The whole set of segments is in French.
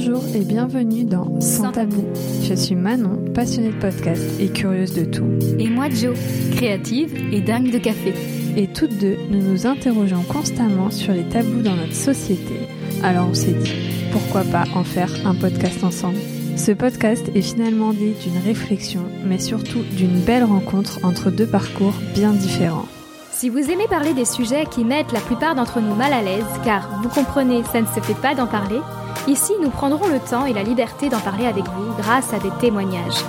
Bonjour et bienvenue dans Sans Tabou. Je suis Manon, passionnée de podcast et curieuse de tout. Et moi Jo, créative et dingue de café. Et toutes deux, nous nous interrogeons constamment sur les tabous dans notre société. Alors on s'est dit, pourquoi pas en faire un podcast ensemble? Ce podcast est finalement né d'une réflexion, mais surtout d'une belle rencontre entre deux parcours bien différents. Si vous aimez parler des sujets qui mettent la plupart d'entre nous mal à l'aise, car vous comprenez, ça ne se fait pas d'en parler, ici nous prendrons le temps et la liberté d'en parler avec vous grâce à des témoignages.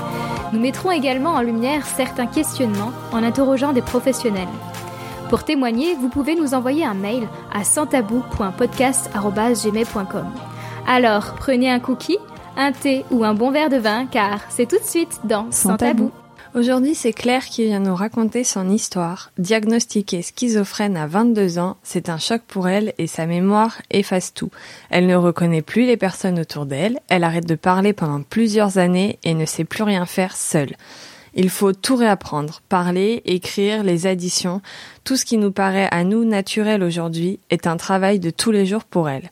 Nous mettrons également en lumière certains questionnements en interrogeant des professionnels. Pour témoigner, vous pouvez nous envoyer un mail à santabou.podcast.gmail.com. Alors, prenez un cookie, un thé ou un bon verre de vin, car c'est tout de suite dans Sans, tabou. Aujourd'hui, c'est Claire qui vient nous raconter son histoire. Diagnostiquée schizophrène à 22 ans, c'est un choc pour elle et sa mémoire efface tout. Elle ne reconnaît plus les personnes autour d'elle, elle arrête de parler pendant plusieurs années et ne sait plus rien faire seule. Il faut tout réapprendre, parler, écrire, les additions, tout ce qui nous paraît à nous naturel aujourd'hui est un travail de tous les jours pour elle.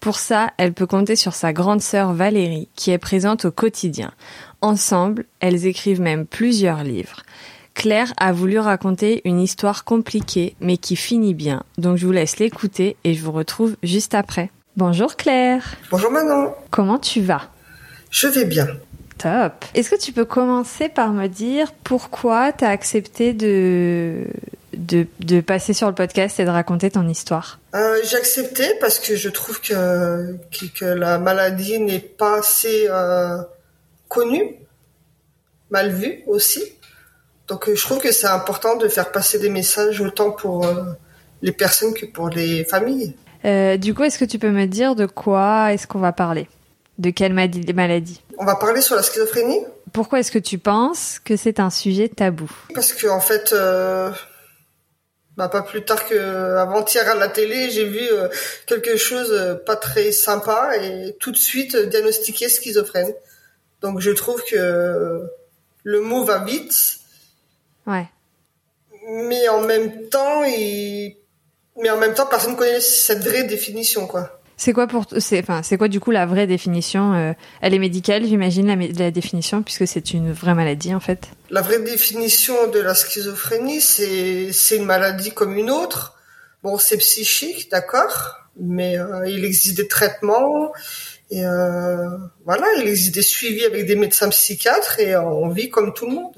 Pour ça, elle peut compter sur sa grande sœur Valérie, qui est présente au quotidien. Ensemble, elles écrivent même plusieurs livres. Claire a voulu raconter une histoire compliquée, mais qui finit bien. Donc je vous laisse l'écouter et je vous retrouve juste après. Bonjour Claire. Bonjour Manon. Comment tu vas? Je vais bien. Top. Est-ce que tu peux commencer par me dire pourquoi tu as accepté de, de, passer sur le podcast et de raconter ton histoire? Euh, J'ai accepté parce que je trouve que, que, la maladie n'est pas assez euh, connue, mal vue aussi. Donc euh, je trouve que c'est important de faire passer des messages autant pour les personnes que pour les familles. du coup, est-ce que tu peux me dire de quoi est-ce qu'on va parler? De quelle maladie On va parler sur la schizophrénie. Pourquoi est-ce que tu penses que c'est un sujet tabou? Parce que en fait, bah, pas plus tard que avant-hier à la télé, j'ai vu euh, quelque chose euh, pas très sympa et tout de suite euh, diagnostiqué schizophrène. Donc je trouve que le mot va vite. Ouais. Mais en même temps, il... mais en même temps, personne ne connaît cette vraie définition, quoi. C'est quoi pour c'est enfin c'est quoi du coup la vraie définition euh, Elle est médicale, j'imagine la, la, définition puisque c'est une vraie maladie en fait. La vraie définition de la schizophrénie, c'est c'est une maladie comme une autre. Bon, c'est psychique, d'accord, mais euh, il existe des traitements et euh, voilà, il existe des suivis avec des médecins psychiatres et on vit comme tout le monde.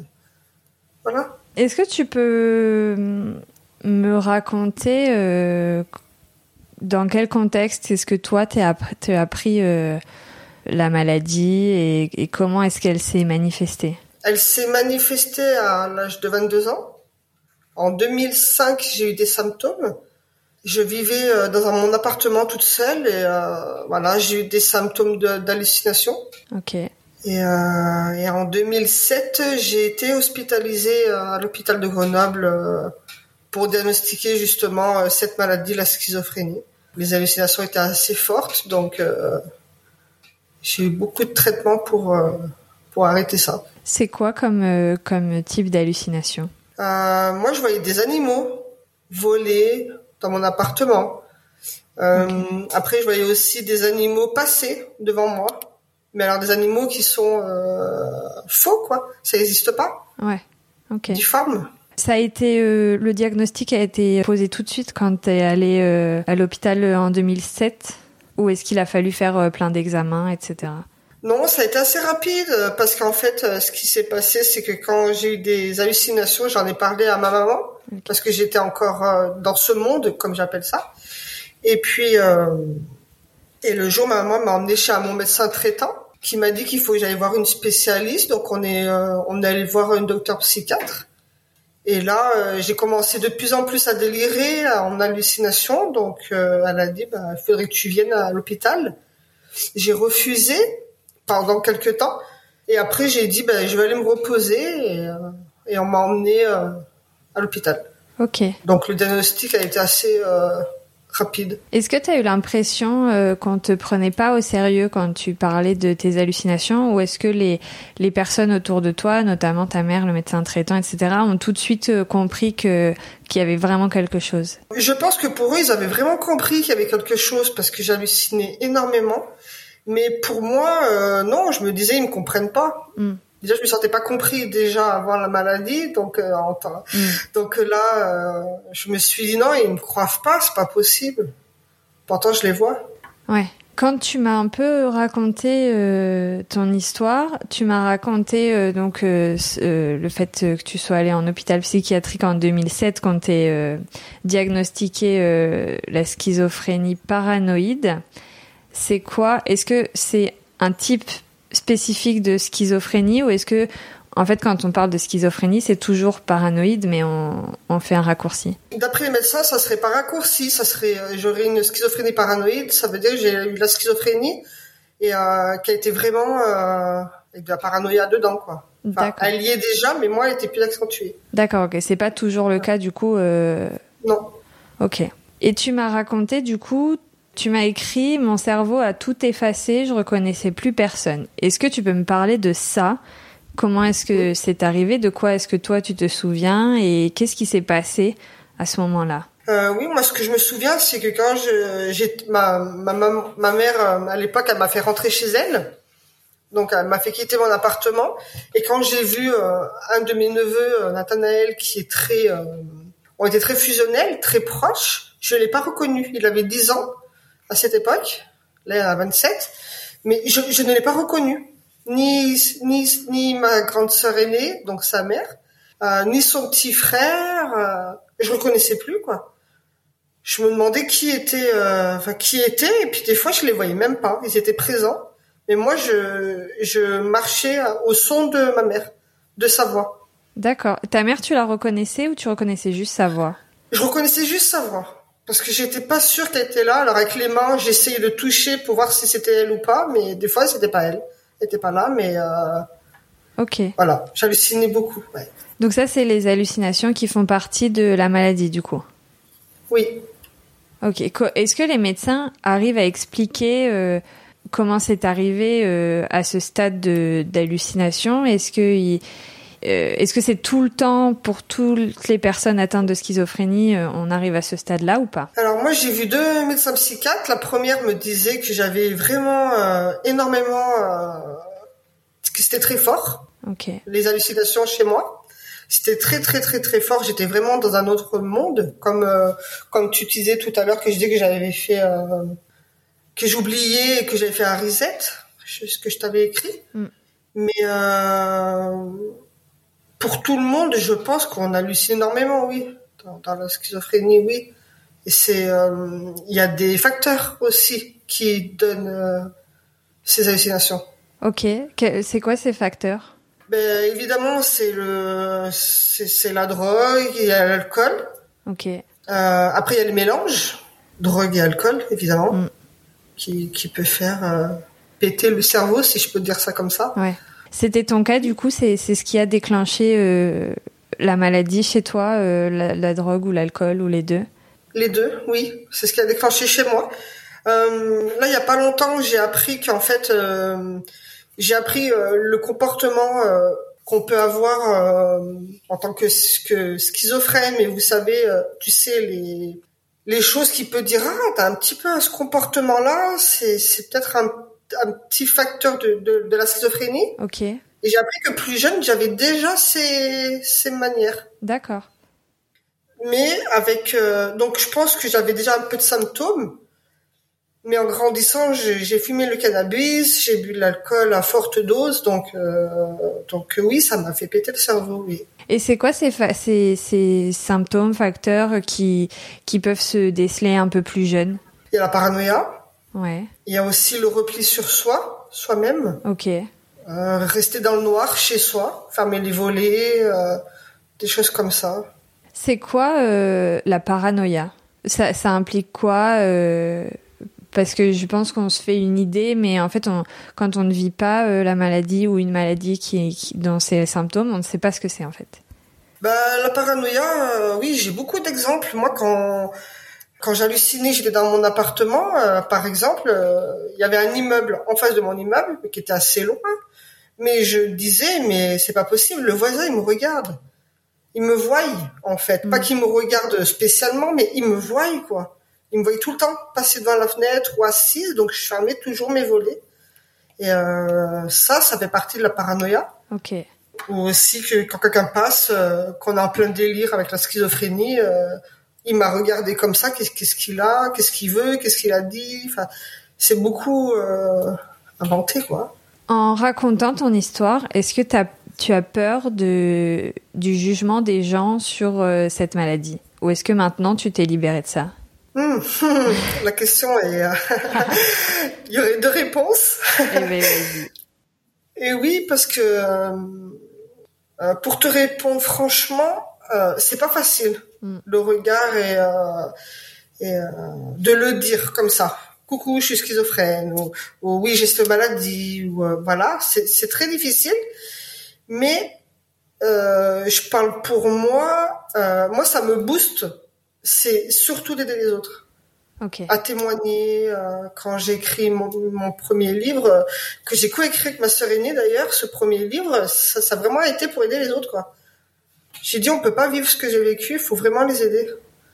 Voilà. Est-ce que tu peux me raconter euh, dans quel contexte est-ce que toi, tu as appris euh, la maladie et, comment est-ce qu'elle s'est manifestée? Elle s'est manifestée à l'âge de 22 ans. En 2005, j'ai eu des symptômes. Je vivais euh, dans mon appartement toute seule et euh, voilà, j'ai eu des symptômes d'hallucination. Ok. Et, et, en 2007, j'ai été hospitalisée à l'hôpital de Grenoble pour diagnostiquer justement cette maladie, la schizophrénie les hallucinations étaient assez fortes, donc euh, j'ai eu beaucoup de traitements pour euh, pour arrêter ça. C'est quoi comme euh, comme type d'hallucination? Moi, je voyais des animaux voler dans mon appartement. Après, je voyais aussi des animaux passer devant moi, mais alors des animaux qui sont faux, quoi. Ça n'existe pas. Ouais. Ok. Difformes. Ça a été euh, le diagnostic a été posé tout de suite quand tu es allé euh, à l'hôpital euh, en 2007 ou est-ce qu'il a fallu faire plein d'examens, etc. Non, ça a été assez rapide parce qu'en fait, ce qui s'est passé, c'est que quand j'ai eu des hallucinations, j'en ai parlé à ma maman parce que j'étais encore dans ce monde, comme j'appelle ça. Et puis, et le jour, ma maman m'a emmené chez mon médecin traitant qui m'a dit qu'il faut que j'aille voir une spécialiste. Donc, on est, on est allé voir un docteur psychiatre. Et là, euh, j'ai commencé de plus en plus à délirer, en hallucination. Donc, euh, elle a dit, bah, il faudrait que tu viennes à l'hôpital. J'ai refusé pendant quelques temps. Et après, j'ai dit, bah, je vais aller me reposer. Et, euh, et on m'a emmené à l'hôpital. Ok. Donc, le diagnostic a été assez rapide. Est-ce que tu as eu l'impression euh, qu'on te prenait pas au sérieux quand tu parlais de tes hallucinations ou est-ce que les, les personnes autour de toi, notamment ta mère, le médecin traitant, etc., ont tout de suite euh, compris que qu'il y avait vraiment quelque chose? Je pense que pour eux, ils avaient vraiment compris qu'il y avait quelque chose parce que j'hallucinais énormément Mais pour moi, euh, non, je me disais, ils me comprennent pas. Mm. Déjà, je me sentais pas compris déjà avant la maladie, donc euh, en temps- Mm. donc là, euh, je me suis dit non, ils me croient pas, c'est pas possible. Pourtant, je les vois. Ouais. Quand tu m'as un peu raconté euh, ton histoire, tu m'as raconté euh, donc euh, euh, le fait euh, que tu sois allé en hôpital psychiatrique en 2007 quand tu es diagnostiqué euh, la schizophrénie paranoïde. C'est quoi? Est-ce que c'est un type spécifique de schizophrénie ou est-ce que en fait quand on parle de schizophrénie, c'est toujours paranoïde mais on, on fait un raccourci? D'après les médecins, ça serait par raccourci, ça serait euh, j'aurais une schizophrénie paranoïde, ça veut dire que j'ai eu la schizophrénie et euh, qui a été vraiment euh, avec de la paranoïa dedans quoi. Enfin, D'accord. elle y est déjà, mais moi, elle était plus accentuée. D'accord, OK, c'est pas toujours le cas du coup euh, Non. Ok. Et tu m'as raconté, du coup, tu m'as écrit, mon cerveau a tout effacé, je reconnaissais plus personne. Est-ce que tu peux me parler de ça? Comment est-ce que c'est arrivé? De quoi est-ce que toi tu te souviens? Et qu'est-ce qui s'est passé à ce moment-là? Euh, oui, moi, ce que je me souviens, c'est que quand je, j'ai, ma, ma, ma, mère, euh, à l'époque, elle m'a fait rentrer chez elle. Donc, elle m'a fait quitter mon appartement. Et quand j'ai vu euh, un de mes neveux, euh, Nathanaël, qui est très, euh, on était très fusionnels, très proches, je l'ai pas reconnu. Il avait 10 ans à cette époque. Là, a 27. Mais je, je ne l'ai pas reconnu. Ni, ni, ni ma grande sœur aînée, donc sa mère, euh, ni son petit frère. Euh, je reconnaissais plus, quoi je me demandais qui était, euh, enfin qui était, et puis des fois je les voyais même pas, ils étaient présents, mais moi je je marchais au son de ma mère, de sa voix. D'accord. Ta mère, tu la reconnaissais ou tu reconnaissais juste sa voix? Je reconnaissais juste sa voix, parce que j'étais pas sûre qu'elle était là. Alors avec les mains, j'essayais de toucher pour voir si c'était elle ou pas, mais des fois c'était pas elle, elle était pas là, mais euh, Ok. voilà, j'hallucinais beaucoup. Ouais. Donc ça, c'est les hallucinations qui font partie de la maladie, du coup. Oui. Ok. Est-ce que les médecins arrivent à expliquer euh, comment c'est arrivé euh, à ce stade de- d'hallucination? Est-ce que ils- euh, est-ce que c'est tout le temps pour toutes les personnes atteintes de schizophrénie, euh, on arrive à ce stade-là ou pas? Alors moi j'ai vu deux médecins psychiatres. La première me disait que j'avais vraiment euh, énormément, euh, que c'était très fort. Ok. les hallucinations chez moi. C'était très très très très fort. J'étais vraiment dans un autre monde, comme euh, comme tu disais tout à l'heure que je disais que j'avais fait euh, que j'oubliais et que j'avais fait un reset, ce que je t'avais écrit. Mm. Mais euh, pour tout le monde, je pense qu'on hallucine énormément, oui, dans, dans la schizophrénie, oui. Et c'est euh, il y a des facteurs aussi qui donnent euh, ces hallucinations. Ok. C'est quoi ces facteurs? Ben évidemment, c'est le, c'est la drogue, il y a l'alcool. Ok. Euh, après, il y a le mélange, drogue et alcool, évidemment, Mm. qui qui peut faire péter le cerveau, si je peux dire ça comme ça. Ouais. C'était ton cas, du coup, c'est ce qui a déclenché euh, la maladie chez toi, euh, la, la drogue ou l'alcool ou les deux? Les deux, oui, c'est ce qui a déclenché chez moi. Euh, là, il y a pas longtemps, j'ai appris qu'en fait, euh, j'ai appris euh, le comportement euh, qu'on peut avoir en tant que, que schizophrène. Mais vous savez, tu sais les les choses qu'il peut dire. Ah, t'as un petit peu ce comportement-là. C'est peut-être un un petit facteur de, de, de la schizophrénie. Ok. Et j'ai appris que plus jeune, j'avais déjà ces ces manières. D'accord. Mais avec euh, donc je pense que j'avais déjà un peu de symptômes. Mais en grandissant, j'ai fumé le cannabis, j'ai bu de l'alcool à forte dose, donc euh, donc oui, ça m'a fait péter le cerveau. Oui. Et c'est quoi ces, ces, ces symptômes, facteurs qui, qui peuvent se déceler un peu plus jeunes Il y a la paranoïa, Ouais. il y a aussi le repli sur soi, soi-même, Ok. euh, rester dans le noir chez soi, fermer les volets, euh, des choses comme ça. C'est quoi euh, la paranoïa? Ça, ça implique quoi Parce que je pense qu'on se fait une idée, mais en fait, on, quand on ne vit pas la maladie ou une maladie qui, qui dans ses symptômes, on ne sait pas ce que c'est en fait. Bah, la paranoïa, oui, j'ai beaucoup d'exemples. Moi, quand quand j'hallucinais, j'étais dans mon appartement, euh, par exemple, euh, il y avait un immeuble en face de mon immeuble, mais qui était assez loin. Mais je disais, mais c'est pas possible, le voisin, il me regarde. Il me voit, en fait. Pas Mm. qu'il me regarde spécialement, mais il me voit, quoi. Il me voyait tout le temps passer devant la fenêtre ou assise, donc je fermais toujours mes volets Et euh, ça, ça fait partie de la paranoïa. Ok. Ou aussi que quand quelqu'un passe, euh, qu'on a en plein délire avec la schizophrénie, euh, il m'a regardé comme ça, qu'est-ce qu'il a, qu'est-ce qu'il veut, qu'est-ce qu'il a dit. Enfin, c'est beaucoup euh, inventé, quoi. En racontant ton histoire, est-ce que tu as peur de, du jugement des gens sur euh, cette maladie? Ou est-ce que maintenant tu t'es libéré de ça? Hmm, la question est... euh, il y aurait deux réponses. Eh vas-y. Et oui, parce que euh, euh, pour te répondre franchement, euh, c'est pas facile. Mm. Le regard et, euh, et euh, de le dire comme ça. Coucou, je suis schizophrène ou, ou oui, j'ai cette maladie ou euh, voilà, c'est c'est très difficile. Mais euh, je parle pour moi. euh, moi, ça me booste. C'est surtout d'aider les autres Ok. à témoigner euh, quand j'ai écrit mon, mon premier livre euh, que j'ai coécrit avec ma sœur aînée d'ailleurs ce premier livre ça, ça a vraiment été pour aider les autres quoi j'ai dit on peut pas vivre ce que j'ai vécu il faut vraiment les aider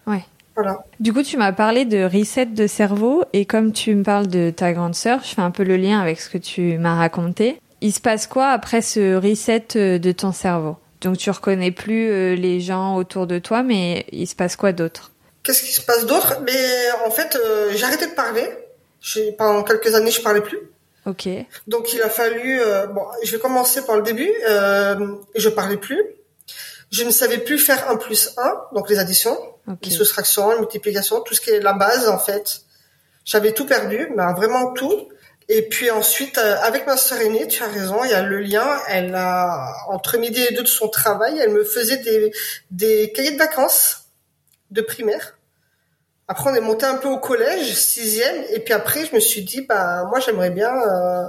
Ouais. voilà Du coup, tu m'as parlé de reset de cerveau et comme tu me parles de ta grande sœur, je fais un peu le lien avec ce que tu m'as raconté. Il se passe quoi après ce reset euh, de ton cerveau? Donc tu reconnais plus euh, les gens autour de toi, mais il se passe quoi d'autre? Qu'est-ce qui se passe d'autre? Mais en fait euh, j'ai arrêté de parler pendant quelques années je parlais plus Ok. Donc il a fallu euh, bon, je vais commencer par le début. Euh, je parlais plus. Je ne savais plus faire 1 plus 1, donc les additions, les soustractions, les multiplications, tout ce qui est la base en fait. J'avais tout perdu, mais vraiment tout. Et puis ensuite, euh, avec ma sœur aînée, tu as raison, il y a le lien. Elle a entre midi et deux de son travail, elle me faisait des des cahiers de vacances de primaire. Après, on est monté un peu au collège, sixième, et puis après, je me suis dit, bah moi, j'aimerais bien euh,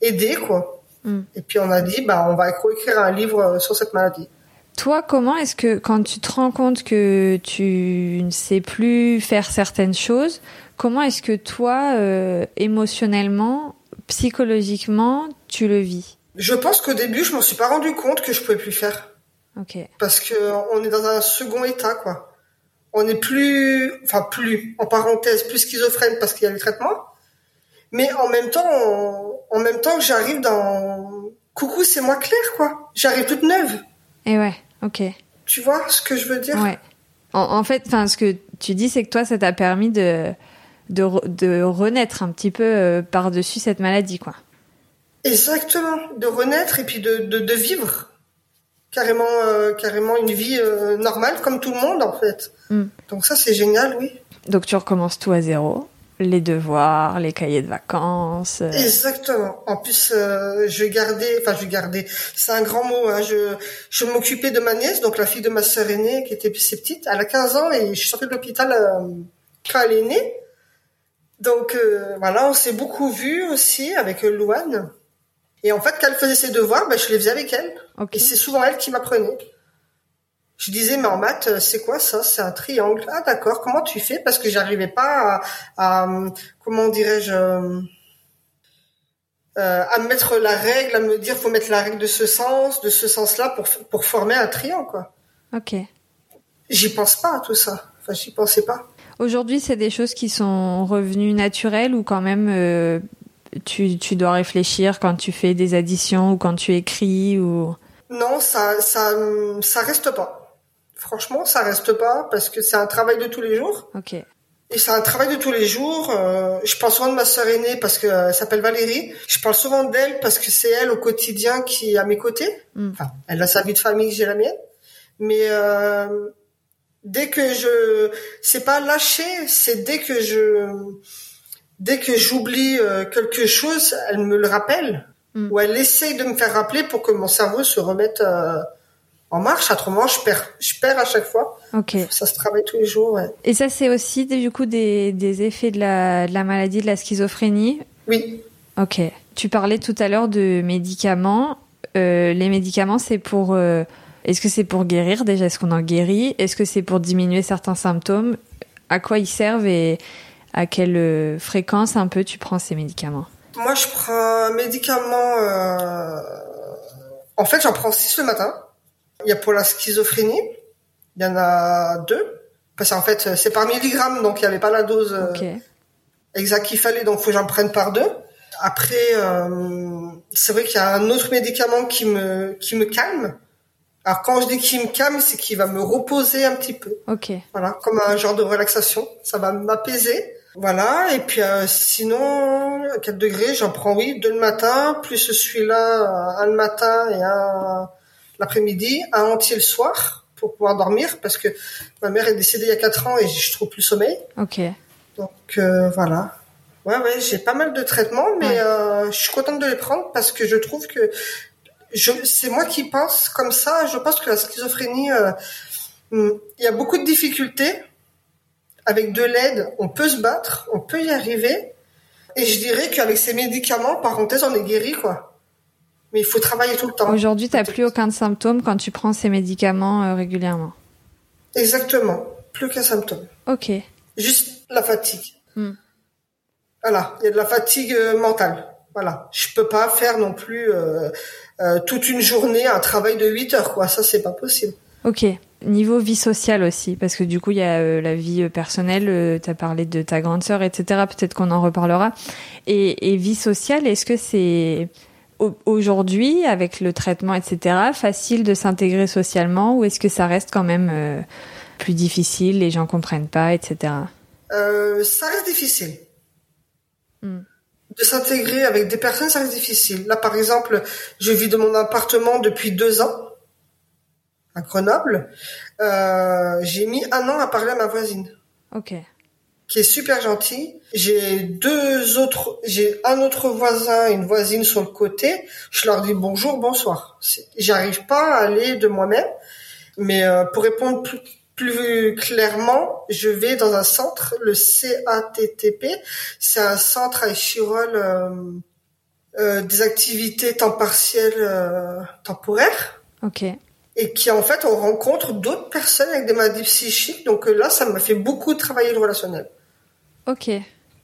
aider, quoi. Mm. Et puis on a dit, bah on va écrire un livre euh, sur cette maladie. Toi, comment est-ce que quand tu te rends compte que tu ne sais plus faire certaines choses, comment est-ce que toi, euh, émotionnellement, psychologiquement, tu le vis? Je pense qu'au début, je m'en suis pas rendu compte que je pouvais plus faire, Ok. parce que on est dans un second état, quoi. On n'est plus, enfin plus, en parenthèse, plus schizophrène parce qu'il y a les traitements, mais en même temps, on- en même temps, j'arrive dans, coucou, c'est moi Claire, quoi. J'arrive toute neuve. Et ouais. Ok. Tu vois ce que je veux dire? Ouais. En, en fait, enfin, ce que tu dis, c'est que toi, ça t'a permis de, de, re- de renaître un petit peu euh, par-dessus cette maladie, quoi. Exactement, de renaître et puis de, de, de vivre carrément, euh, carrément une vie euh, normale comme tout le monde en fait. Mm. Donc ça c'est génial, oui. Donc tu recommences tout à zéro. Les devoirs, les cahiers de vacances. euh, Exactement. En plus, euh, je gardais, enfin je gardais, c'est un grand mot. Hein, je je m'occupais de ma nièce, donc la fille de ma sœur aînée qui était plus petite. Elle a 15 ans et je suis sortie de l'hôpital euh, quand elle est née. Donc voilà, on s'est beaucoup vu aussi avec Louane. Et en fait, quand elle faisait ses devoirs, ben, je les faisais avec elle. Et c'est souvent elle qui m'apprenait. Je disais, mais en maths, euh, c'est quoi ça? C'est un triangle. Ah d'accord, comment tu fais? Parce que j'arrivais pas à, à, comment dirais-je, euh, euh, à mettre la règle, à me dire, faut mettre la règle de ce sens, de ce sens-là pour pour former un triangle, quoi. Ok. J'y pense pas à tout ça. Enfin, j'y pensais pas. Aujourd'hui, c'est des choses qui sont revenues naturelles ou quand même euh, tu, tu dois réfléchir quand tu fais des additions ou quand tu écris ou. Non, ça, ça, ça reste pas. Franchement, ça reste pas parce que c'est un travail de tous les jours. Ok. Et c'est un travail de tous les jours. Euh, je parle souvent de ma sœur aînée parce que euh, elle s'appelle Valérie. Je parle souvent d'elle parce que c'est elle au quotidien qui est à mes côtés. Mm. Enfin, elle a sa vie de famille, j'ai la mienne. Mais euh, dès que je, c'est pas lâcher, c'est dès que je, dès que j'oublie euh, quelque chose, elle me le rappelle Mm. ou elle essaye de me faire rappeler pour que mon cerveau se remette euh, en marche. Autrement, je perds, je perds à chaque fois. Ok. Ça se travaille tous les jours. Ouais. Et ça, c'est aussi du coup des, des effets de la, de la maladie de la schizophrénie? Oui. Ok. Tu parlais tout à l'heure de médicaments. Euh, les médicaments, c'est pour. euh, Est-ce que c'est pour guérir déjà Est-ce qu'on en guérit? Est-ce que c'est pour diminuer certains symptômes? À quoi ils servent et à quelle euh, fréquence un peu tu prends ces médicaments? Moi, je prends un médicament. euh, En fait, j'en prends six le matin. Il y a pour la schizophrénie. Il y en a deux. Parce qu'en fait, c'est par milligramme, donc il n'y avait pas la dose euh, Ok. exacte qu'il fallait, donc faut que j'en prenne par deux. Après, euh, c'est vrai qu'il y a un autre médicament qui me qui me calme. Alors quand je dis qu'il me calme, c'est qu'il va me reposer un petit peu. Ok. Voilà, comme un genre de relaxation. Ça va m'apaiser. Voilà. Et puis euh, sinon, à 4 degrés, j'en prends oui deux le matin, plus celui-là un le matin et un l'après-midi, un entier le soir pour pouvoir dormir parce que ma mère est décédée il y a 4 ans et je trouve plus sommeil. Ok. Donc euh, voilà. Ouais, ouais, j'ai pas mal de traitements, mais euh, je suis contente de les prendre parce que je trouve que je, c'est moi qui pense comme ça. Je pense que la schizophrénie, euh, hmm, il y a beaucoup de difficultés. Avec de l'aide, on peut se battre, on peut y arriver. Et je dirais qu'avec ces médicaments, parenthèse, on est guéri, quoi. Mais il faut travailler tout le temps. Aujourd'hui, t'as plus aucun symptôme quand tu prends ces médicaments euh, régulièrement. Exactement. Plus qu'un symptôme. Ok. Juste la fatigue. Hmm. Voilà, il y a de la fatigue euh, mentale. Voilà, je peux pas faire non plus euh, euh, toute une journée un travail de 8 heures, quoi. Ça, c'est pas possible. Ok. Niveau vie sociale aussi, parce que du coup, il y a euh, la vie personnelle, euh, tu as parlé de ta grande sœur, etc. Peut-être qu'on en reparlera. Et, et vie sociale, est-ce que c'est aujourd'hui, avec le traitement, etc., facile de s'intégrer socialement ou est-ce que ça reste quand même euh, plus difficile, les gens comprennent pas, etc. Euh, ça reste difficile. Hmm. De s'intégrer avec des personnes, ça reste difficile. Là, par exemple, je vis dans mon appartement depuis deux ans à Grenoble. Euh, j'ai mis un an à parler à ma voisine. Ok. Qui est super gentil. J'ai deux autres, j'ai un autre voisin une voisine sur le côté. Je leur dis bonjour, bonsoir. J'arrive pas à aller de moi-même, mais euh, pour répondre plus, plus clairement, je vais dans un centre, le CATTP. C'est un centre à Échirol euh, euh, des activités temps partiel euh, temporaires Ok. et qui en fait on rencontre d'autres personnes avec des maladies psychiques. Donc euh, là, ça m'a fait beaucoup travailler le relationnel. Ok.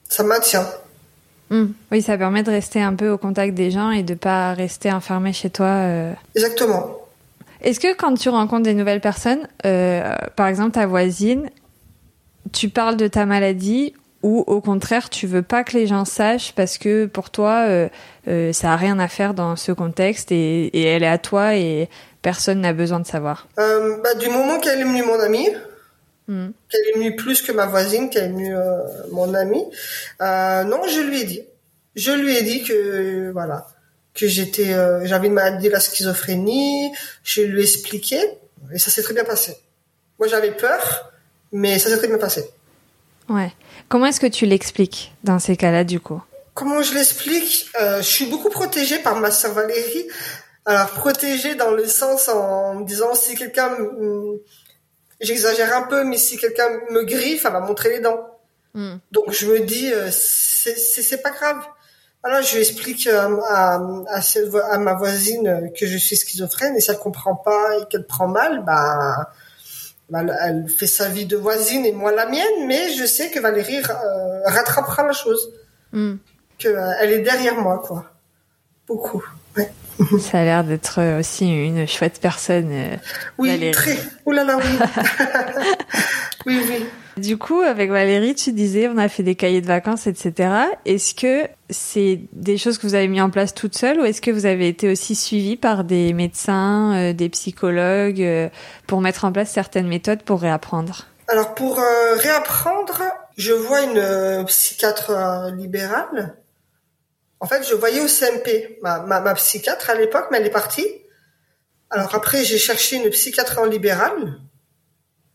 Ça maintient. Hmm. Oui, ça permet de rester un peu au contact des gens et de pas rester enfermé chez toi. euh. Exactement. Est-ce que quand tu rencontres des nouvelles personnes, euh, par exemple ta voisine, tu parles de ta maladie ou au contraire tu veux pas que les gens sachent parce que pour toi euh, euh, ça a rien à faire dans ce contexte et, et elle est à toi et personne n'a besoin de savoir? Euh, bah, du moment qu'elle est venue mon amie, Qu'elle est venue plus que ma voisine, qu'elle est venue euh, mon amie, euh, non, je lui ai dit. Je lui ai dit que voilà que j'étais, euh, j'avais une maladie de la schizophrénie. Je lui ai expliqué et ça s'est très bien passé. Moi, j'avais peur, mais ça s'est très bien passé. Ouais. Comment est-ce que tu l'expliques dans ces cas-là du coup? Comment je l'explique? Je suis beaucoup protégée par ma sœur Valérie. Alors protégée dans le sens en me disant si quelqu'un, j'exagère un peu, mais si quelqu'un me griffe, elle va montrer les dents. Hmm. Donc je me dis euh, c'est pas grave. Alors je explique à, ma voisine que je suis schizophrène et si elle comprend pas et qu'elle prend mal, bah, bah, elle- fait sa vie de voisine et moi la mienne, mais je sais que Valérie euh, rattrapera la chose Hmm. que euh, elle est derrière moi quoi beaucoup. Ça a l'air d'être euh, aussi une chouette personne. euh. oui Valérie. très là là oui oui oui Du coup, avec Valérie, tu disais, on a fait des cahiers de vacances, etc. Est-ce que c'est des choses que vous avez mis en place toute seule ou est-ce que vous avez été aussi suivi par des médecins, euh, des psychologues euh, pour mettre en place certaines méthodes pour réapprendre? Alors pour euh, réapprendre je vois une psychiatre libérale en fait je voyais au CMP ma, ma, ma psychiatre à l'époque mais elle est partie. Alors après j'ai cherché une psychiatre en libéral.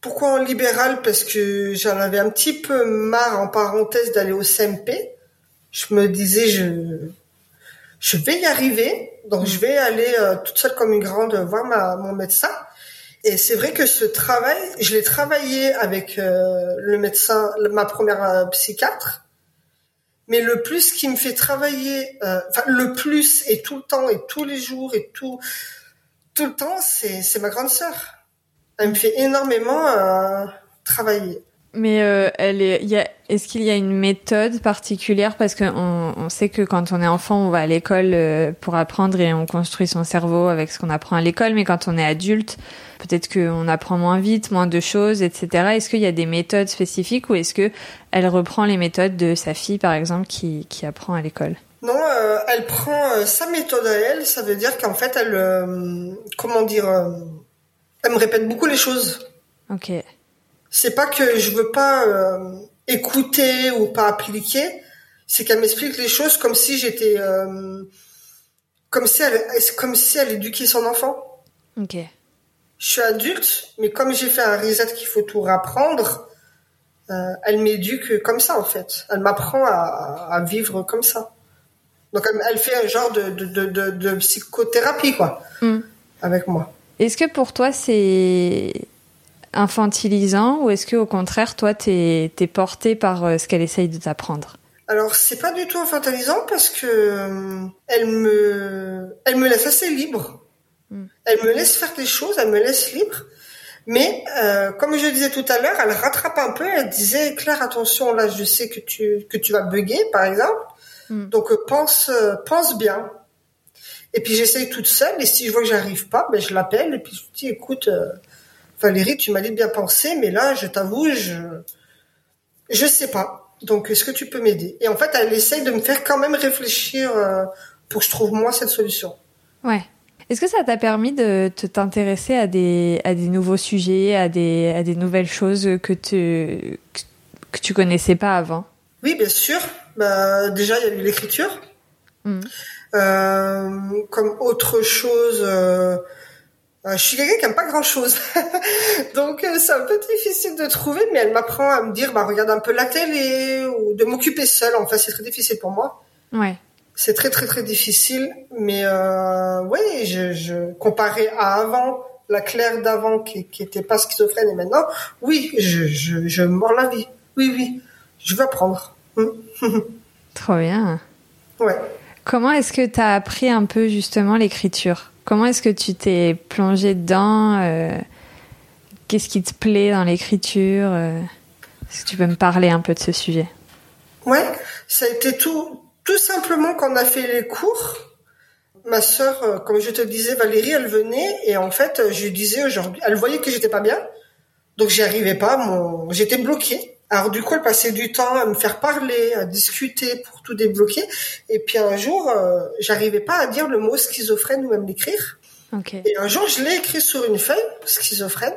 Pourquoi en libéral? Parce que j'en avais un petit peu marre en parenthèse d'aller au CMP je me disais je je vais y arriver. Donc je vais aller euh, toute seule comme une grande voir ma, mon médecin. Et c'est vrai que ce travail je l'ai travaillé avec euh, le médecin ma première euh, psychiatre mais le plus qui me fait travailler euh, enfin le plus et tout le temps et tous les jours et tout tout le temps c'est ma grande sœur. Elle me fait énormément euh, travailler Mais euh, elle est, il y a, est-ce qu'il y a une méthode particulière? Parce qu'on on sait que quand on est enfant, on va à l'école euh, pour apprendre et on construit son cerveau avec ce qu'on apprend à l'école, mais quand on est adulte, peut-être qu'on apprend moins vite, moins de choses, etc. Est-ce qu'il y a des méthodes spécifiques ou est-ce que elle reprend les méthodes de sa fille, par exemple, qui, qui apprend à l'école? Non, euh, elle prend euh, sa méthode à elle. Ça veut dire qu'en fait, elle, euh, comment dire, elle me répète beaucoup les choses. Ok. C'est pas que je veux pas euh, écouter ou pas appliquer. C'est qu'elle m'explique les choses comme si j'étais, euh, comme si elle, comme si elle éduquait son enfant. Ok. Je suis adulte, mais comme j'ai fait un reset qu'il faut tout rapprendre, euh, elle m'éduque comme ça en fait. Elle m'apprend à, à vivre comme ça. Donc elle, elle fait un genre de, de, de, de, de psychothérapie quoi, Mm. avec moi. Est-ce que pour toi c'est infantilisant ou est-ce que au contraire toi t'es es porté par euh, ce qu'elle essaye de t'apprendre? Alors c'est pas du tout infantilisant parce que euh, elle me, elle me laisse assez libre. Mm. Elle me laisse faire des choses, elle me laisse libre. Mais euh, comme je disais tout à l'heure, elle rattrape un peu. Elle disait Claire, attention, là, je sais que tu que tu vas bugger, par exemple. Mm. Donc pense pense bien. Et puis j'essaye toute seule. Et si je vois que j'arrive pas, ben je l'appelle et puis je dis écoute, Valérie, tu m'as dit bien penser, mais là, je t'avoue, je je sais pas. Donc est-ce que tu peux m'aider? Et en fait, elle essaye de me faire quand même réfléchir euh, pour que je trouve moi cette solution. Ouais. Est-ce que ça t'a permis de te t'intéresser à des à des nouveaux sujets, à des à des nouvelles choses que tu que, tu connaissais pas avant? Oui, bien sûr. Bah, déjà, il y a eu l'écriture. Mm. Euh, comme autre chose, euh, je suis quelqu'un qui aime pas grand chose. Donc, euh, c'est un peu difficile de trouver, mais elle m'apprend à me dire, bah, regarde un peu la télé, ou de m'occuper seule. Enfin, c'est très difficile pour moi. Ouais. C'est très, très, très difficile. Mais, euh, oui, je, je, comparé à avant, la Claire d'avant qui, qui était pas schizophrène et maintenant, oui, je, je, je mords la vie. Oui, oui. Je veux apprendre. Mm. Trop bien. Ouais. Comment est-ce que tu as appris un peu justement l'écriture? Comment est-ce que tu t'es plongé dedans euh, Qu'est-ce qui te plaît dans l'écriture euh, Est-ce que tu peux me parler un peu de ce sujet? Ouais, ça a été tout, tout simplement quand on a fait les cours. Ma sœur, euh, comme je te disais, Valérie, elle venait et en fait, je disais aujourd'hui, elle voyait que j'étais pas bien, donc j'y arrivais pas, mon, j'étais bloquée. Alors du coup, elle passait du temps à me faire parler, à discuter pour tout débloquer. Et puis un jour, euh, j'arrivais pas à dire le mot schizophrène ou même l'écrire. Et un jour, je l'ai écrit sur une feuille, schizophrène.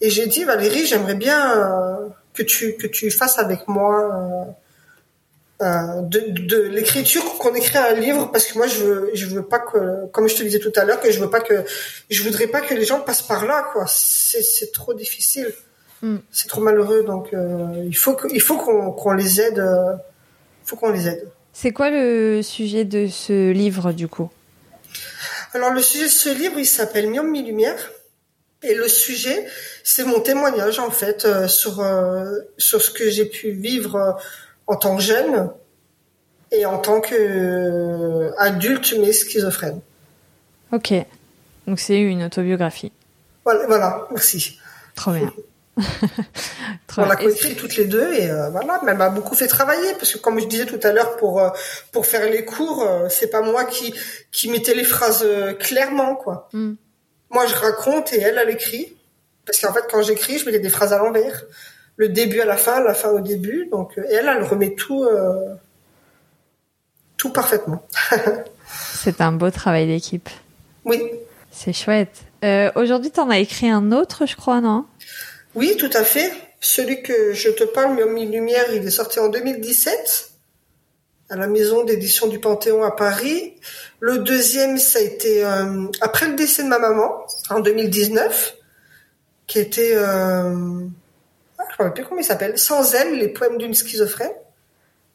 Et j'ai dit, Valérie, j'aimerais bien euh, que tu que tu fasses avec moi euh, de, de l'écriture, qu'on écrit un livre, parce que moi, je veux, je veux pas que, comme je te disais tout à l'heure, que je veux pas que, je voudrais pas que les gens passent par là, quoi. C'est trop difficile, Mm. c'est trop malheureux. Donc, euh, il faut que, il faut qu'on les aide, euh, faut qu'on les aide. C'est quoi le sujet de ce livre du coup? Alors le sujet de ce livre, il s'appelle Miam mi lumière. Et le sujet, c'est mon témoignage en fait euh, sur sur ce que j'ai pu vivre en tant que jeune et en tant que adulte mais schizophrène. Ok. Donc c'est une autobiographie. Voilà, voilà merci. Trop bien. On. Est-ce coécrit toutes les deux et euh, voilà, mais elle m'a beaucoup fait travailler parce que comme je disais tout à l'heure pour euh, pour faire les cours, euh, c'est pas moi qui qui mettais les phrases clairement quoi. Mm. Moi je raconte et elle elle écrit parce qu'en fait quand j'écris, je mettais des phrases à l'envers. Le début à la fin, la fin au début, donc et elle elle remet tout tout parfaitement. C'est un beau travail d'équipe. Oui. C'est chouette. Aujourd'hui, t'en as écrit un autre, je crois, non? Oui, tout à fait. Celui que je te parle, Mille Lumière, il est sorti en 2017 à la maison d'édition du Panthéon à Paris. Le deuxième, ça a été euh, après le décès de ma maman, en 2019, qui était... Euh, ah, je ne sais plus comment il s'appelle. Sans elle, les poèmes d'une schizophrène.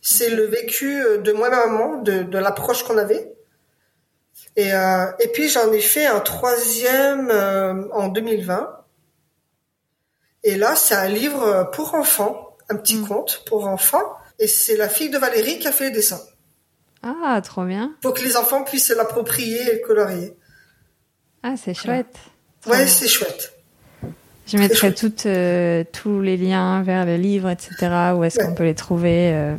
C'est le vécu euh, de moi et ma maman, de, l'approche qu'on avait. Et, euh, et puis j'en ai fait un troisième euh, en 2020. Et là, c'est un livre pour enfants, un petit Mm. conte pour enfants. Et c'est la fille de Valérie qui a fait les dessins. Ah, trop bien. Pour que les enfants puissent l'approprier et le colorier. Ah, c'est chouette. Trop Ouais, c'est chouette. Je mettrai toutes, euh, tous les liens vers le livre, etc. Où est-ce Ouais. qu'on peut les trouver euh,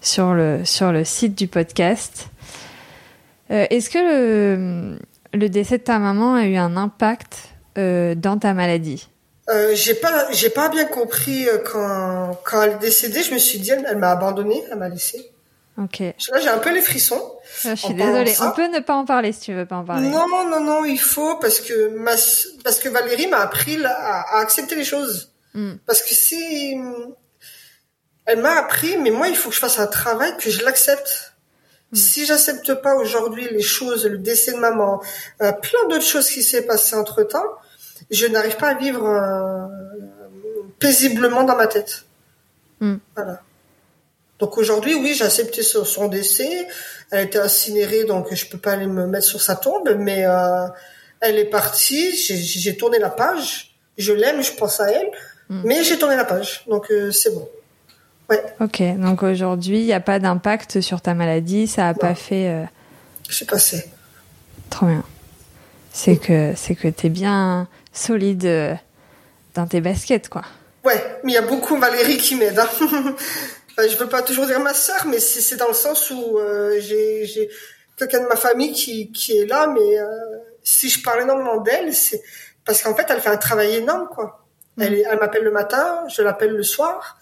sur, le, sur le site du podcast. Euh, est-ce que le, le décès de ta maman a eu un impact euh, dans ta maladie? Euh, j'ai pas, j'ai pas bien compris euh, quand, quand elle est décédée. Je me suis dit, elle, elle m'a abandonnée, elle m'a laissé. Ok. Là, j'ai un peu les frissons. Ah, je suis désolée. On peut ne pas en parler si tu veux pas en parler. Non, non, non, il faut parce que ma, parce que Valérie m'a appris à, à, accepter les choses. Hmm. Parce que si elle m'a appris, mais moi, il faut que je fasse un travail que je l'accepte. Hmm. Si j'accepte pas aujourd'hui les choses, le décès de maman, euh, plein d'autres choses qui s'est passé entre temps, je n'arrive pas à vivre euh, paisiblement dans ma tête. Hmm. Voilà. Donc aujourd'hui, oui, j'ai accepté son décès. Elle a été incinérée, donc je peux pas aller me mettre sur sa tombe, mais euh, elle est partie. J'ai tourné la page. Je l'aime, je pense à elle, hmm. mais j'ai tourné la page, donc euh, c'est bon. Ouais. Ok, donc aujourd'hui, il n'y a pas d'impact sur ta maladie, ça a pas fait. Euh... C'est passé. Trop bien. C'est que c'est que t'es bien solide euh, dans tes baskets, quoi. Ouais, mais il y a beaucoup Valérie qui m'aide. Hein. Je je veux pas toujours dire ma sœur, mais c'est dans le sens où euh, j'ai quelqu'un de ma famille qui, qui est là, mais euh, si je parle énormément d'elle, c'est parce qu'en fait, elle fait un travail énorme, quoi. Mm. Elle, elle m'appelle le matin, je l'appelle le soir.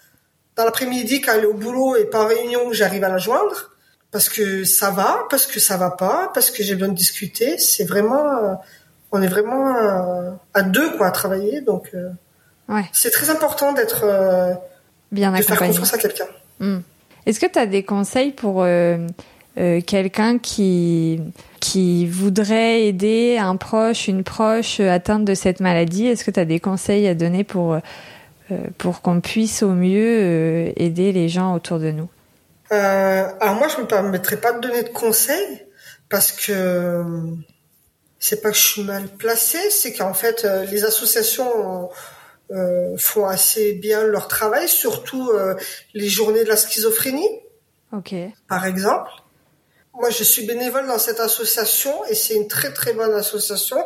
Dans l'après-midi, quand elle est au boulot et pas en réunion, j'arrive à la joindre parce que ça va, parce que ça va pas, parce que j'ai besoin de discuter. C'est vraiment, euh, on est vraiment euh, à deux, quoi, à travailler. Donc, euh, ouais. c'est très important d'être bien de faire confiance à quelqu'un. Hmm. Est-ce que tu as des conseils pour euh, euh, quelqu'un qui qui voudrait aider un proche, une proche atteinte de cette maladie? Est-ce que tu as des conseils à donner pour euh, pour qu'on puisse au mieux aider les gens autour de nous? Alors moi, je me permettrai pas de donner de conseils parce que c'est pas que je suis mal placée, c'est qu'en fait les associations euh, font assez bien leur travail, surtout euh, les journées de la schizophrénie. Ok. Par exemple. Moi, je suis bénévole dans cette association et c'est une très très bonne association.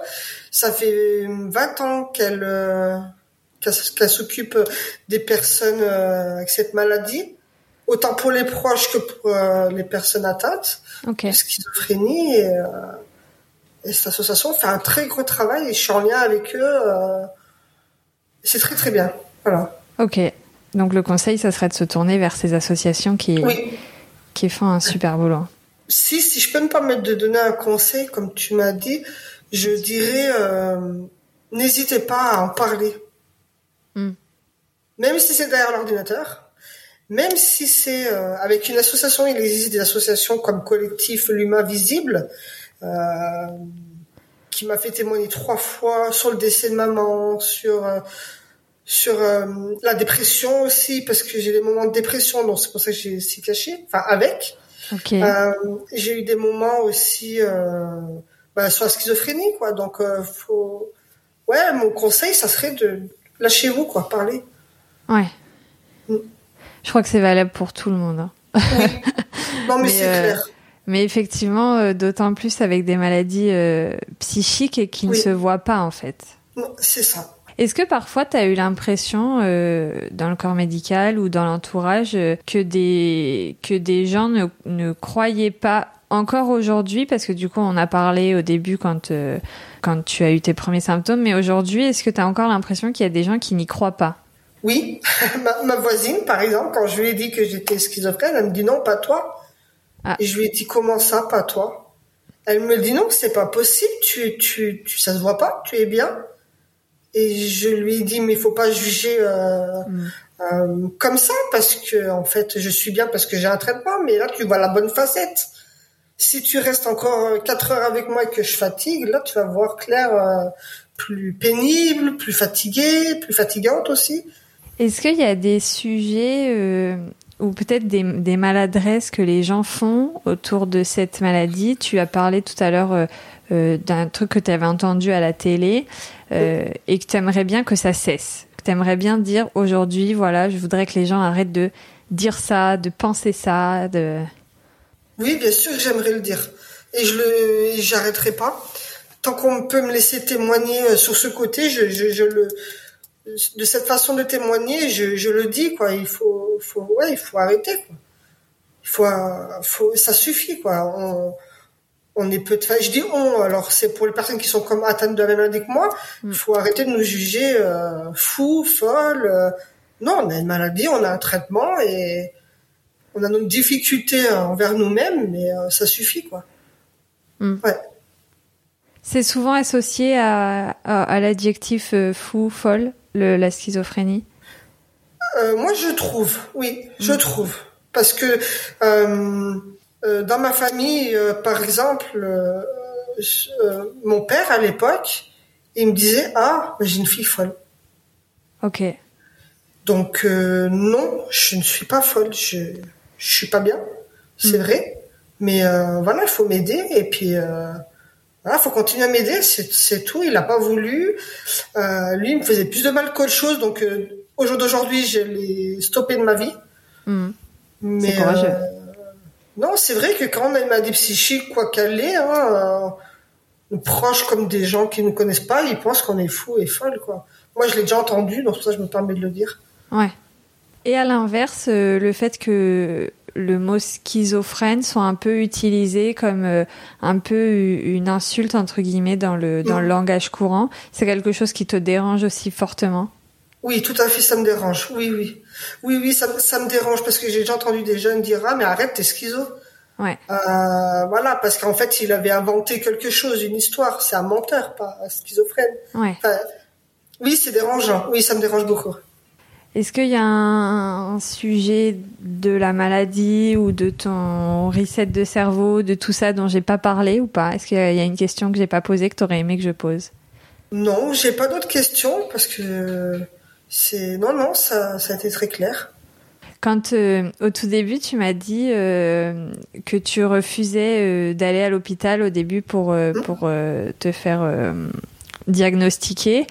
Ça fait 20 ans qu'elle euh, qu'elle s'occupe des personnes avec cette maladie, autant pour les proches que pour les personnes atteintes de schizophrénie. Et, et, cette association fait un très gros travail et je suis en lien avec eux c'est très très bien. Voilà. Ok. Donc le conseil, ça serait de se tourner vers ces associations qui, qui font un super boulot. Si, si je peux me permettre de donner un conseil, comme tu m'as dit, je dirais, euh, n'hésitez pas à en parler. Hmm. Même si c'est derrière l'ordinateur, même si c'est euh, avec une association, il existe des associations comme Collectif L'Humain Visible, euh, qui m'a fait témoigner trois fois sur le décès de maman, sur sur euh, la dépression aussi parce que j'ai des moments de dépression donc c'est pour ça que j'ai aussi caché enfin avec euh, j'ai eu des moments aussi euh, bah, sur la schizophrénie quoi donc euh, faut ouais mon conseil ça serait de lâchez-vous quoi parler ouais mm. je crois que c'est valable pour tout le monde hein. oui. non mais, c'est clair mais effectivement d'autant plus avec des maladies psychiques et qui ne se voient pas en fait. C'est ça. Est-ce que parfois tu as eu l'impression euh, dans le corps médical ou dans l'entourage euh, que des que des gens ne, ne croyaient pas encore aujourd'hui? Parce que du coup on a parlé au début quand euh, quand tu as eu tes premiers symptômes mais aujourd'hui est-ce que tu as encore l'impression qu'il y a des gens qui n'y croient pas? Oui, ma, voisine par exemple quand je lui ai dit que j'étais schizophrène, elle me dit non, pas toi. Ah. Et je lui ai dit comment ça, pas toi? Elle me dit non, c'est pas possible, tu tu tu ça se voit pas, tu es bien. Et je lui ai dit, mais il faut pas juger euh, mm. euh, comme ça, parce que en fait, je suis bien parce que j'ai un traitement, mais là, tu vois la bonne facette. Si tu restes encore euh, quatre heures avec moi et que je fatigue, là, tu vas voir Claire euh, plus pénible, plus fatiguée, plus fatigante aussi. Est-ce qu'il y a des sujets euh, ou peut-être des, maladresses que les gens font autour de cette maladie Tu as parlé tout à l'heure euh, d'un truc que tu avais entendu à la télé euh, et que tu aimerais bien que ça cesse. Que tu aimerais bien dire aujourd'hui, voilà, je voudrais que les gens arrêtent de dire ça, de penser ça, de... Oui, bien sûr, j'aimerais le dire. Et je le, j'arrêterai pas. Tant qu'on peut me laisser témoigner euh, sur ce côté, je, je le, de cette façon de témoigner, je, je le dis, quoi. Il faut, faut, ouais, il faut arrêter, quoi. Il faut, faut, ça suffit, quoi. On, on est peut je dis on alors c'est pour les personnes qui sont comme atteintes de la même maladie que moi il mm. faut arrêter de nous juger euh, fous folles euh. non on a une maladie on a un traitement et on a nos difficultés envers nous-mêmes, mais ça suffit quoi. Mm. Ouais. C'est souvent associé à, à, l'adjectif fou, folle, le, la schizophrénie. moi, je trouve, oui, je mm. trouve, parce que dans ma famille, par exemple, mon père à l'époque, il me disait ah, j'ai une fille folle. Ok. Donc euh, non, je ne suis pas folle, je je suis pas bien, c'est hmm. vrai, mais euh, voilà, il faut m'aider et puis euh, voilà, faut continuer à m'aider, c'est tout. Il n'a pas voulu. Euh, lui, il me faisait plus de mal qu'autre chose, donc euh, au jour d'aujourd'hui, je l'ai stoppé de ma vie. Mais courageux. non, c'est vrai que quand on a une maladie psychique, quoi qu'elle est, hein, proches comme des gens qui ne connaissent pas, ils pensent qu'on est fou et folle, quoi. Moi, je l'ai déjà entendu, donc pour ça je me permets de le dire. Ouais. Et à l'inverse, euh, le fait que le mot schizophrène soit un peu utilisé comme euh, un peu une insulte entre guillemets dans le dans le langage courant, c'est quelque chose qui te dérange aussi fortement? Oui, tout à fait, ça me dérange. Oui, oui, oui, oui, ça, ça me dérange parce que j'ai déjà entendu des jeunes dire ah mais arrête, t'es schizo. Ouais. Euh, voilà, parce qu'en fait, il avait inventé quelque chose, une histoire. C'est un menteur, pas un schizophrène. Ouais. oui, c'est dérangeant. Oui, ça me dérange beaucoup. Est-ce qu'il y a un, sujet de la maladie ou de ton reset de cerveau, de tout ça dont j'ai pas parlé ou pas? Est-ce qu'il y a une question que j'ai pas posée que tu aurais aimé que je pose? Non, j'ai pas d'autres questions parce que c'est non non ça ça a été très clair. Quand euh, au tout début, tu m'as dit euh, que tu refusais euh, d'aller à l'hôpital au début pour mmh. pour te faire diagnostiquer.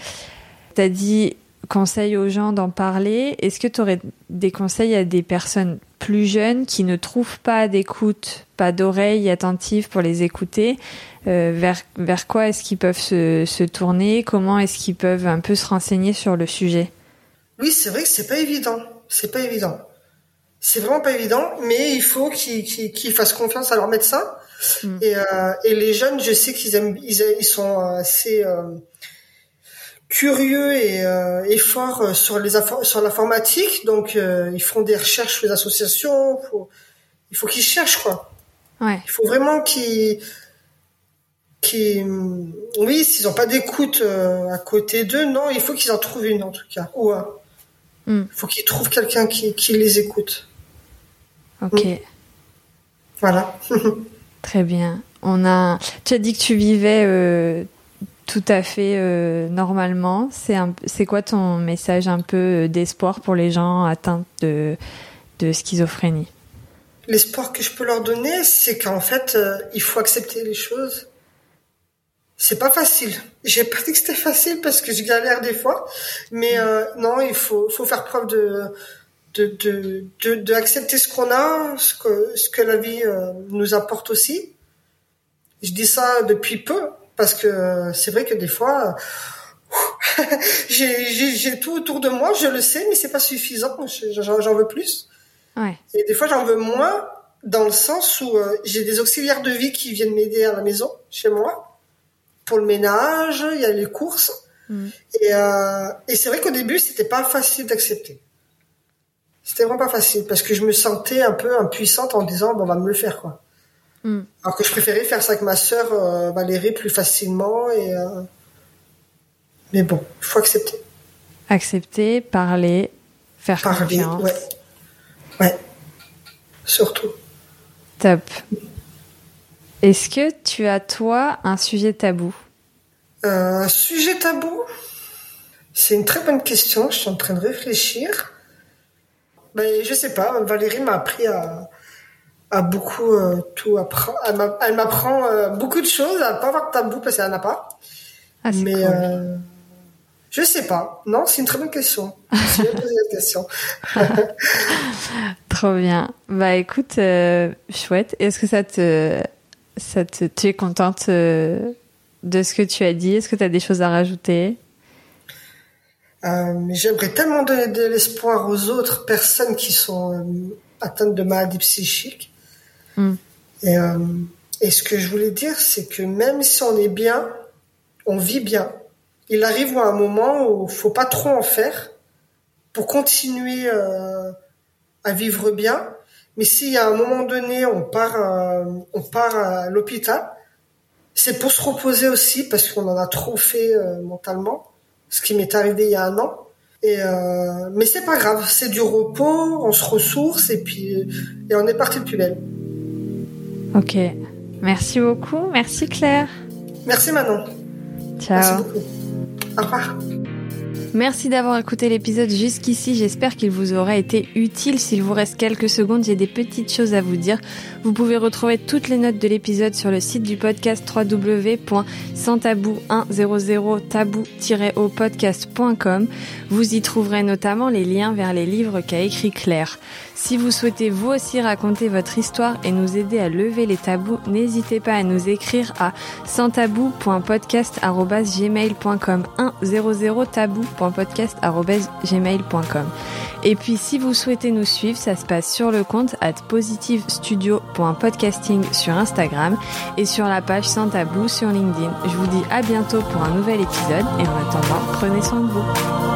Tu as dit conseil aux gens d'en parler. Est-ce que tu aurais des conseils à des personnes plus jeunes qui ne trouvent pas d'écoute, pas d'oreilles attentives pour les écouter vers, vers quoi est-ce qu'ils peuvent se, se tourner? Comment est-ce qu'ils peuvent un peu se renseigner sur le sujet? Oui, c'est vrai que c'est pas évident. C'est pas évident c'est vraiment pas évident, mais il faut qu'ils fassent confiance à leur médecin. Mm. Et, euh, et, les jeunes, je sais qu'ils aiment, ils, ils, sont assez euh, curieux et, euh, et, forts sur les sur l'informatique, donc euh, ils font des recherches sur les associations. Faut, il faut qu'ils cherchent quoi. Ouais. Il faut vraiment qu'ils qui oui s'ils n'ont pas d'écoute à côté d'eux non il faut qu'ils en trouvent une en tout cas ou un mm. il faut qu'ils trouvent quelqu'un qui, qui les écoute Ok. Voilà. Très bien. On a. Tu as dit que tu vivais euh, tout à fait euh, normalement. C'est quoi ton message un peu euh, d'espoir pour les gens atteints de de schizophrénie? L'espoir que je peux leur donner, c'est qu'en fait, il faut accepter les choses. C'est pas facile. J'ai pas dit que c'était facile parce que je galère des fois, mais non, il faut faut faire preuve de de, de, ce qu'on a, ce que, ce que la vie euh, nous apporte aussi. Je dis ça depuis peu parce que euh, c'est vrai que des fois j'ai tout autour de moi, je le sais, mais c'est pas suffisant. J'en veux plus. Ouais. Et des fois j'en veux moins dans le sens où euh, j'ai des auxiliaires de vie qui viennent m'aider à la maison, chez moi, pour le ménage, il y a les courses. Mm. Et, euh, et c'est vrai qu'au début c'était pas facile d'accepter. C'était vraiment pas facile parce que je me sentais un peu impuissante en disant bon on va me le faire quoi. Mm. Alors que je préférais faire ça avec ma sœur euh, Valérie plus facilement et euh... mais bon, il faut accepter. Accepter, parler, faire parler, confiance. Ouais. ouais. Surtout. Top. Est-ce que tu as toi un sujet tabou? Euh, Un sujet tabou? C'est une très bonne question. Je suis en train de réfléchir. Ben, je sais pas. Valérie m'a appris à, à beaucoup euh, tout apprendre. Elle m'apprend euh, beaucoup de choses, à pas avoir de tabou parce qu'elle n'en a pas. Ah, Mais cool. euh, je sais pas. Non, c'est une très bonne question. Je vais poser la question. Trop bien. Bah écoute, euh, chouette. Est-ce que ça te, ça te, tu es contente de ce que tu as dit? Est-ce que tu as des choses à rajouter? J'aimerais tellement donner de l'espoir aux autres personnes qui sont atteintes de maladies psychiques. Mm. Et, euh, et, ce que je voulais dire, c'est que même si on est bien, on vit bien. Il arrive à un moment où faut pas trop en faire pour continuer euh, à vivre bien. Mais si à un moment donné on part, euh, on part à l'hôpital, c'est pour se reposer aussi parce qu'on en a trop fait mentalement. Ce qui m'est arrivé il y a un an. Et euh, mais c'est pas grave, c'est du repos, on se ressource et puis et on est parti de plus belle. Ok, merci beaucoup, merci Claire. Merci Manon. Ciao. Merci beaucoup. Au revoir. Merci d'avoir écouté l'épisode jusqu'ici. J'espère qu'il vous aura été utile. S'il vous reste quelques secondes, j'ai des petites choses à vous dire. Vous pouvez retrouver toutes les notes de l'épisode sur le site du podcast www.santabou100tabou-au podcast.com. Vous y trouverez notamment les liens vers les livres qu'a écrit Claire. Si vous souhaitez vous aussi raconter votre histoire et nous aider à lever les tabous, n'hésitez pas à nous écrire à santabou.podcast.gmail.com 100 tabou.podcast.gmail.com Et puis si vous souhaitez nous suivre, ça se passe sur le compte at positivestudio.podcasting sur Instagram et sur la page Sans Tabou sur LinkedIn. Je vous dis à bientôt pour un nouvel épisode et en attendant, prenez soin de vous.